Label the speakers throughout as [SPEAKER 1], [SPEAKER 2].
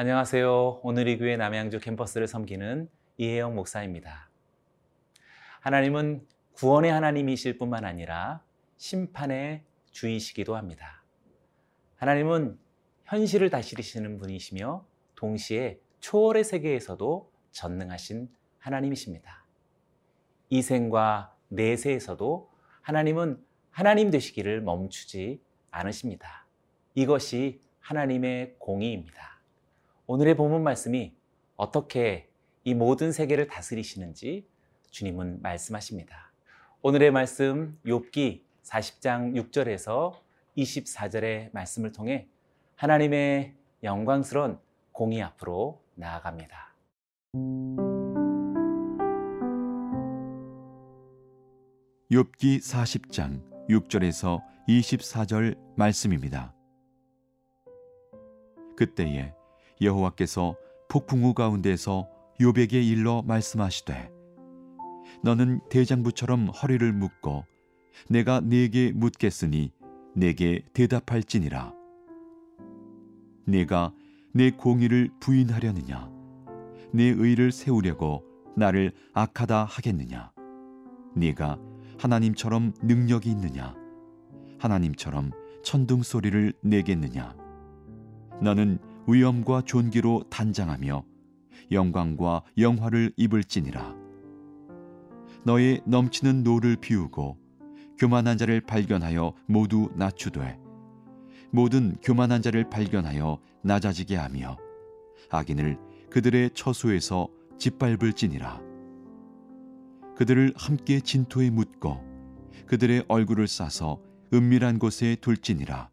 [SPEAKER 1] 안녕하세요. 오늘의 교회 남양주 캠퍼스를 섬기는 이혜영 목사입니다. 하나님은 구원의 하나님이실 뿐만 아니라 심판의 주이시기도 합니다. 하나님은 현실을 다스리시는 분이시며 동시에 초월의 세계에서도 전능하신 하나님이십니다. 이생과 내세에서도 하나님은 하나님 되시기를 멈추지 않으십니다. 이것이 하나님의 공의입니다. 오늘의 본문 말씀이 어떻게 이 모든 세계를 다스리시는지 주님은 말씀하십니다. 오늘의 말씀 욥기 40장 6절에서 24절의 말씀을 통해 하나님의 영광스러운 공의 앞으로 나아갑니다.
[SPEAKER 2] 욥기 40장 6절에서 24절 말씀입니다. 그때에 여호와께서 폭풍우 가운데서 욥에게 일러 말씀하시되 너는 대장부처럼 허리를 묶고 내가 네게 묻겠으니 내게 대답할지니라. 네가 내 공의를 부인하려느냐? 내 의를 세우려고 나를 악하다 하겠느냐? 네가 하나님처럼 능력이 있느냐? 하나님처럼 천둥 소리를 내겠느냐? 너는 위엄과 존귀로 단장하며 영광과 영화를 입을지니라. 너의 넘치는 노를 비우고 교만한 자를 발견하여 모두 낮추되 모든 교만한 자를 발견하여 낮아지게 하며 악인을 그들의 처소에서 짓밟을지니라. 그들을 함께 진토에 묻고 그들의 얼굴을 싸서 은밀한 곳에 둘지니라.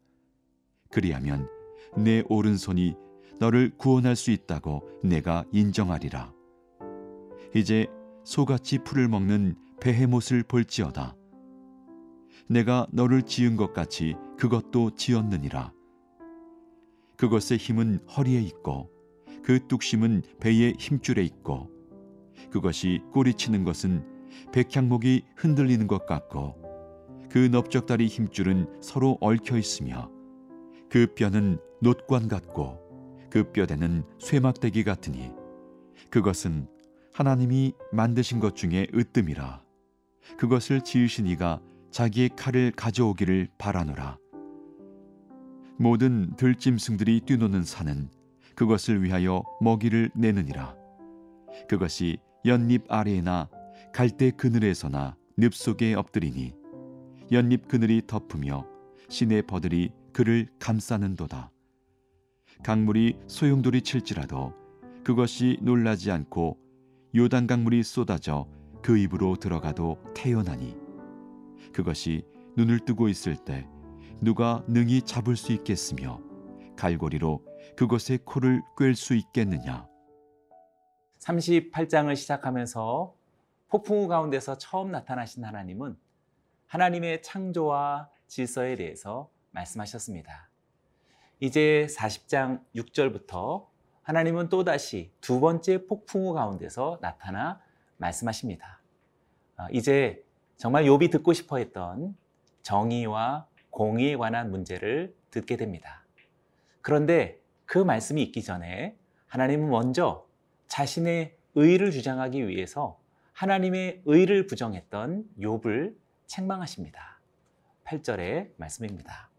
[SPEAKER 2] 그리하면 내 오른손이 너를 구원할 수 있다고 내가 인정하리라. 이제 소같이 풀을 먹는 베헤못을 볼지어다. 내가 너를 지은 것 같이 그것도 지었느니라. 그것의 힘은 허리에 있고 그 뚝심은 배의 힘줄에 있고 그것이 꼬리치는 것은 백향목이 흔들리는 것 같고 그 넓적다리 힘줄은 서로 얽혀 있으며 그 뼈는 놋관 같고 그 뼈대는 쇠막대기 같으니 그것은 하나님이 만드신 것 중에 으뜸이라. 그것을 지으신 이가 자기의 칼을 가져오기를 바라노라. 모든 들짐승들이 뛰노는 산은 그것을 위하여 먹이를 내느니라. 그것이 연잎 아래에나 갈대 그늘에서나 늪 속에 엎드리니 연잎 그늘이 덮으며 시내 버들이 그를 감싸는도다 강물이 소용돌이 칠지라도 그것이 놀라지 않고 요단 강물이 쏟아져 그 입으로 들어가도 태어나니 그것이 눈을 뜨고 있을 때 누가 능히 잡을 수 있겠으며 갈고리로 그것의 코를 꿰을 수 있겠느냐
[SPEAKER 1] 38장을 시작하면서 폭풍우 가운데서 처음 나타나신 하나님은 하나님의 창조와 질서에 대해서 말씀하셨습니다. 이제 40장 6절부터 하나님은 또다시 두 번째 폭풍우 가운데서 나타나 말씀하십니다. 아, 이제 정말 욥이 듣고 싶어 했던 정의와 공의에 관한 문제를 듣게 됩니다. 그런데 그 말씀이 있기 전에 하나님은 먼저 자신의 의를 주장하기 위해서 하나님의 의를 부정했던 욥을 책망하십니다. 8절의 말씀입니다.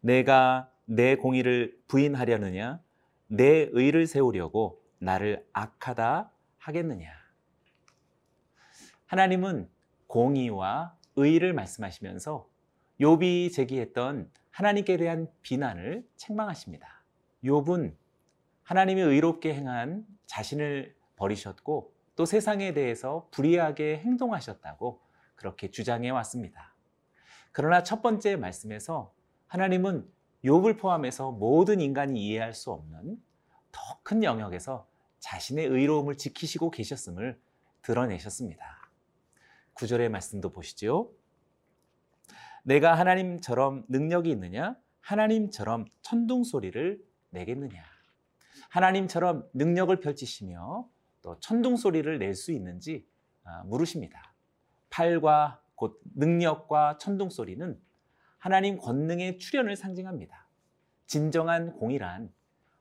[SPEAKER 1] 내가 내 공의를 부인하려느냐 내 의를 세우려고 나를 악하다 하겠느냐 하나님은 공의와 의를 말씀하시면서 욥이 제기했던 하나님께 대한 비난을 책망하십니다. 욥은 하나님이 의롭게 행한 자신을 버리셨고 또 세상에 대해서 불의하게 행동하셨다고 그렇게 주장해 왔습니다. 그러나 첫 번째 말씀에서 하나님은 욥을 포함해서 모든 인간이 이해할 수 없는 더 큰 영역에서 자신의 의로움을 지키시고 계셨음을 드러내셨습니다. 구절의 말씀도 보시죠. 내가 하나님처럼 능력이 있느냐? 하나님처럼 천둥 소리를 내겠느냐? 하나님처럼 능력을 펼치시며 또 천둥 소리를 낼 수 있는지 아, 물으십니다. 팔과 곧 능력과 천둥 소리는 하나님 권능의 출현을 상징합니다. 진정한 공이란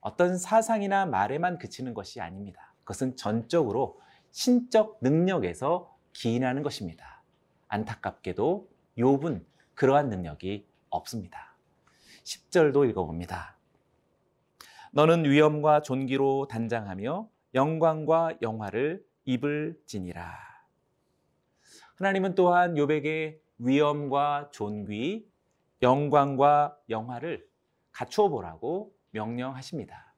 [SPEAKER 1] 어떤 사상이나 말에만 그치는 것이 아닙니다. 그것은 전적으로 신적 능력에서 기인하는 것입니다. 안타깝게도 욥은 그러한 능력이 없습니다. 10절도 읽어봅니다. 너는 위엄과 존귀로 단장하며 영광과 영화를 입을 지니라. 하나님은 또한 욥에게 위엄과 존귀, 영광과 영화를 갖추어 보라고 명령하십니다.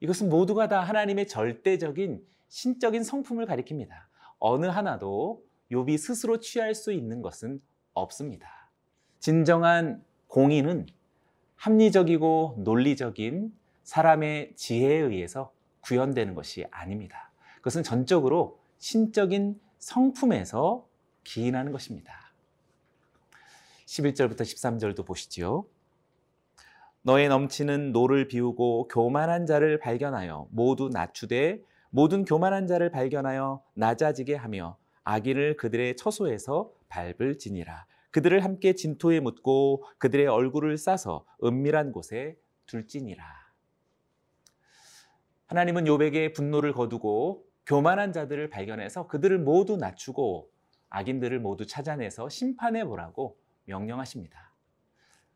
[SPEAKER 1] 이것은 모두가 다 하나님의 절대적인 신적인 성품을 가리킵니다. 어느 하나도 욥이 스스로 취할 수 있는 것은 없습니다. 진정한 공의는 합리적이고 논리적인 사람의 지혜에 의해서 구현되는 것이 아닙니다. 그것은 전적으로 신적인 성품에서 기인하는 것입니다. 11절부터 13절도 보시지요. 너의 넘치는 노를 비우고 교만한 자를 발견하여 모두 낮추되 모든 교만한 자를 발견하여 낮아지게 하며 악인을 그들의 처소에서 밟을지니라. 그들을 함께 진토에 묻고 그들의 얼굴을 싸서 은밀한 곳에 둘지니라. 하나님은 욥에게 분노를 거두고 교만한 자들을 발견해서 그들을 모두 낮추고 악인들을 모두 찾아내서 심판해 보라고 명령하십니다.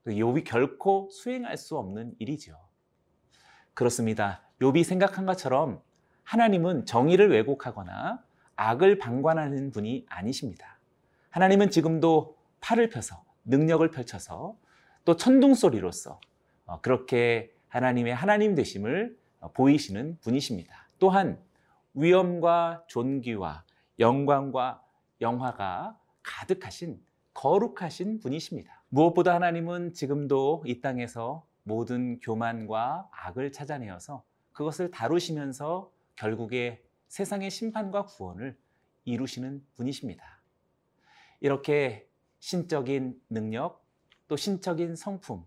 [SPEAKER 1] 욥이 결코 수행할 수 없는 일이죠. 그렇습니다. 욥이 생각한 것처럼 하나님은 정의를 왜곡하거나 악을 방관하는 분이 아니십니다. 하나님은 지금도 팔을 펴서 능력을 펼쳐서 또 천둥 소리로서 어, 그렇게 하나님의 하나님 되심을 어, 보이시는 분이십니다. 또한 위엄과 존귀와 영광과 영화가 가득하신 거룩하신 분이십니다. 무엇보다 하나님은 지금도 이 땅에서 모든 교만과 악을 찾아내어서 그것을 다루시면서 결국에 세상의 심판과 구원을 이루시는 분이십니다. 이렇게 신적인 능력, 또 신적인 성품,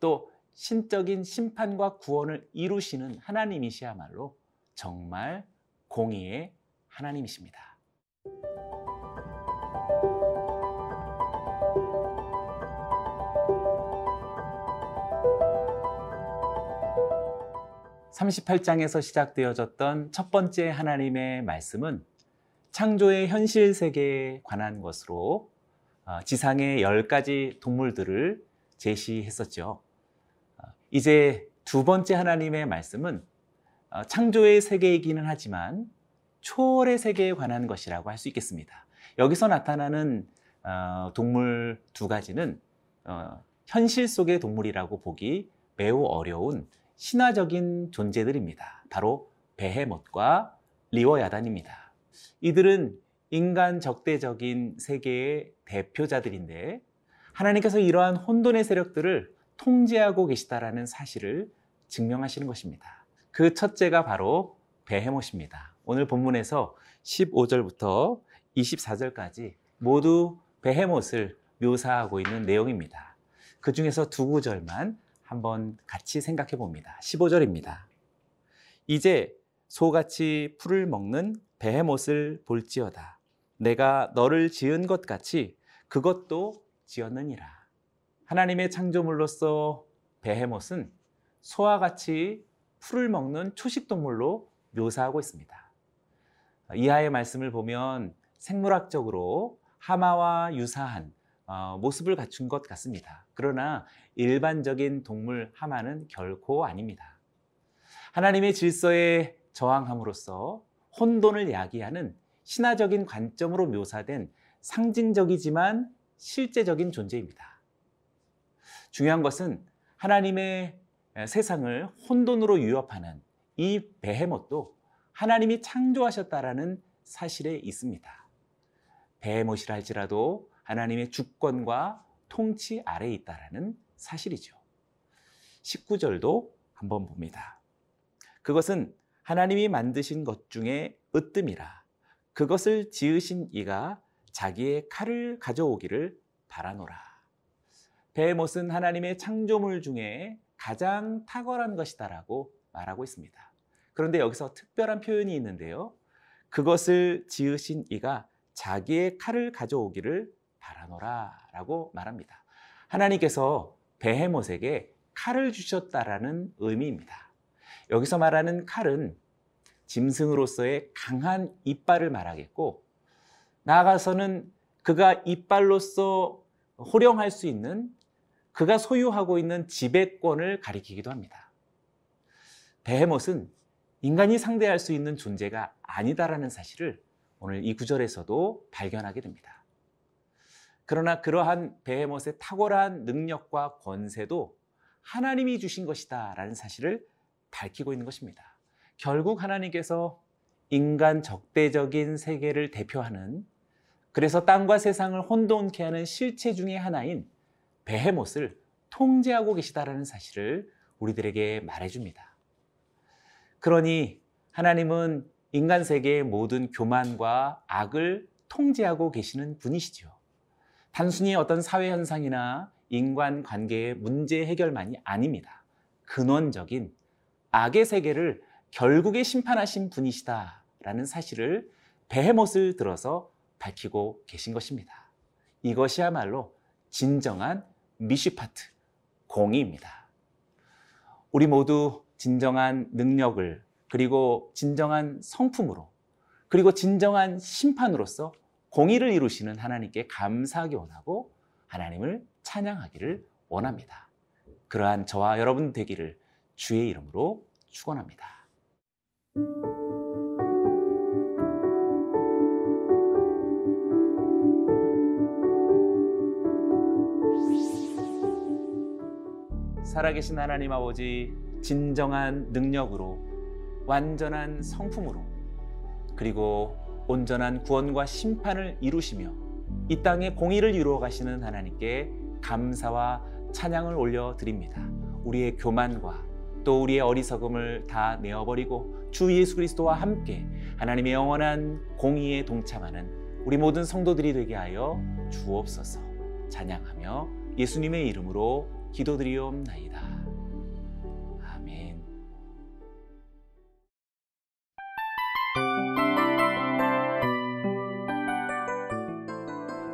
[SPEAKER 1] 또 신적인 심판과 구원을 이루시는 하나님이시야말로 정말 공의의 하나님이십니다. 38장에서 시작되어졌던 첫 번째 하나님의 말씀은 창조의 현실 세계에 관한 것으로 어, 지상의 열 가지 동물들을 제시했었죠. 어, 이제 두 번째 하나님의 말씀은 어, 창조의 세계이기는 하지만 초월의 세계에 관한 것이라고 할 수 있겠습니다. 여기서 나타나는 동물 두 가지는 현실 속의 동물이라고 보기 매우 어려운 신화적인 존재들입니다. 바로 베헤못과 리워야단입니다. 이들은 인간 적대적인 세계의 대표자들인데 하나님께서 이러한 혼돈의 세력들을 통제하고 계시다라는 사실을 증명하시는 것입니다. 그 첫째가 바로 베헤못입니다. 오늘 본문에서 15절부터 24절까지 모두 베헤못을 묘사하고 있는 내용입니다. 그 중에서 두 구절만 한번 같이 생각해 봅니다. 15절입니다. 이제 소같이 풀을 먹는 베헤못을 볼지어다. 내가 너를 지은 것 같이 그것도 지었느니라. 하나님의 창조물로서 베헤못은 소와 같이 풀을 먹는 초식동물로 묘사하고 있습니다. 이하의 말씀을 보면 생물학적으로 하마와 유사한 어, 모습을 갖춘 것 같습니다. 그러나 일반적인 동물 하마는 결코 아닙니다. 하나님의 질서에 저항함으로써 혼돈을 야기하는 신화적인 관점으로 묘사된 상징적이지만 실제적인 존재입니다. 중요한 것은 하나님의 세상을 혼돈으로 유업하는 이 베헤못도 하나님이 창조하셨다라는 사실에 있습니다. 베헤못이라 할지라도 하나님의 주권과 통치 아래에 있다라는 사실이죠. 19절도 한번 봅니다. 그것은 하나님이 만드신 것 중에 으뜸이라 그것을 지으신 이가 자기의 칼을 가져오기를 바라노라. 베못은 하나님의 창조물 중에 가장 탁월한 것이다라고 말하고 있습니다. 그런데 여기서 특별한 표현이 있는데요. 그것을 지으신 이가 자기의 칼을 가져오기를 바라노라 라고 말합니다. 하나님께서 베헤못에게 칼을 주셨다라는 의미입니다. 여기서 말하는 칼은 짐승으로서의 강한 이빨을 말하겠고 나아가서는 그가 이빨로서 호령할 수 있는 그가 소유하고 있는 지배권을 가리키기도 합니다. 베헤못은 인간이 상대할 수 있는 존재가 아니다라는 사실을 오늘 이 구절에서도 발견하게 됩니다. 그러나 그러한 베헤못의 탁월한 능력과 권세도 하나님이 주신 것이다 라는 사실을 밝히고 있는 것입니다. 결국 하나님께서 인간 적대적인 세계를 대표하는 그래서 땅과 세상을 혼돈케 하는 실체 중의 하나인 베헤못을 통제하고 계시다라는 사실을 우리들에게 말해줍니다. 그러니 하나님은 인간 세계의 모든 교만과 악을 통제하고 계시는 분이시죠. 단순히 어떤 사회 현상이나 인간 관계의 문제 해결만이 아닙니다. 근원적인 악의 세계를 결국에 심판하신 분이시다라는 사실을 베헤못을 들어서 밝히고 계신 것입니다. 이것이야말로 진정한 미시파트, 공의입니다. 우리 모두 진정한 능력을 그리고 진정한 성품으로 그리고 진정한 심판으로서 공의를 이루시는 하나님께 감사하기 원하고 하나님을 찬양하기를 원합니다. 그러한 저와 여러분 되기를 주의 이름으로 축원합니다. 살아계신 하나님 아버지 진정한 능력으로 완전한 성품으로 그리고 온전한 구원과 심판을 이루시며 이 땅에 공의를 이루어 가시는 하나님께 감사와 찬양을 올려 드립니다. 우리의 교만과 또 우리의 어리석음을 다 내어버리고 주 예수 그리스도와 함께 하나님의 영원한 공의에 동참하는 우리 모든 성도들이 되게 하여 주옵소서 찬양하며 예수님의 이름으로 기도드리옵나이다.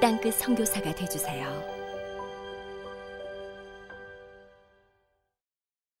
[SPEAKER 3] 땅끝 선교사가 되주세요.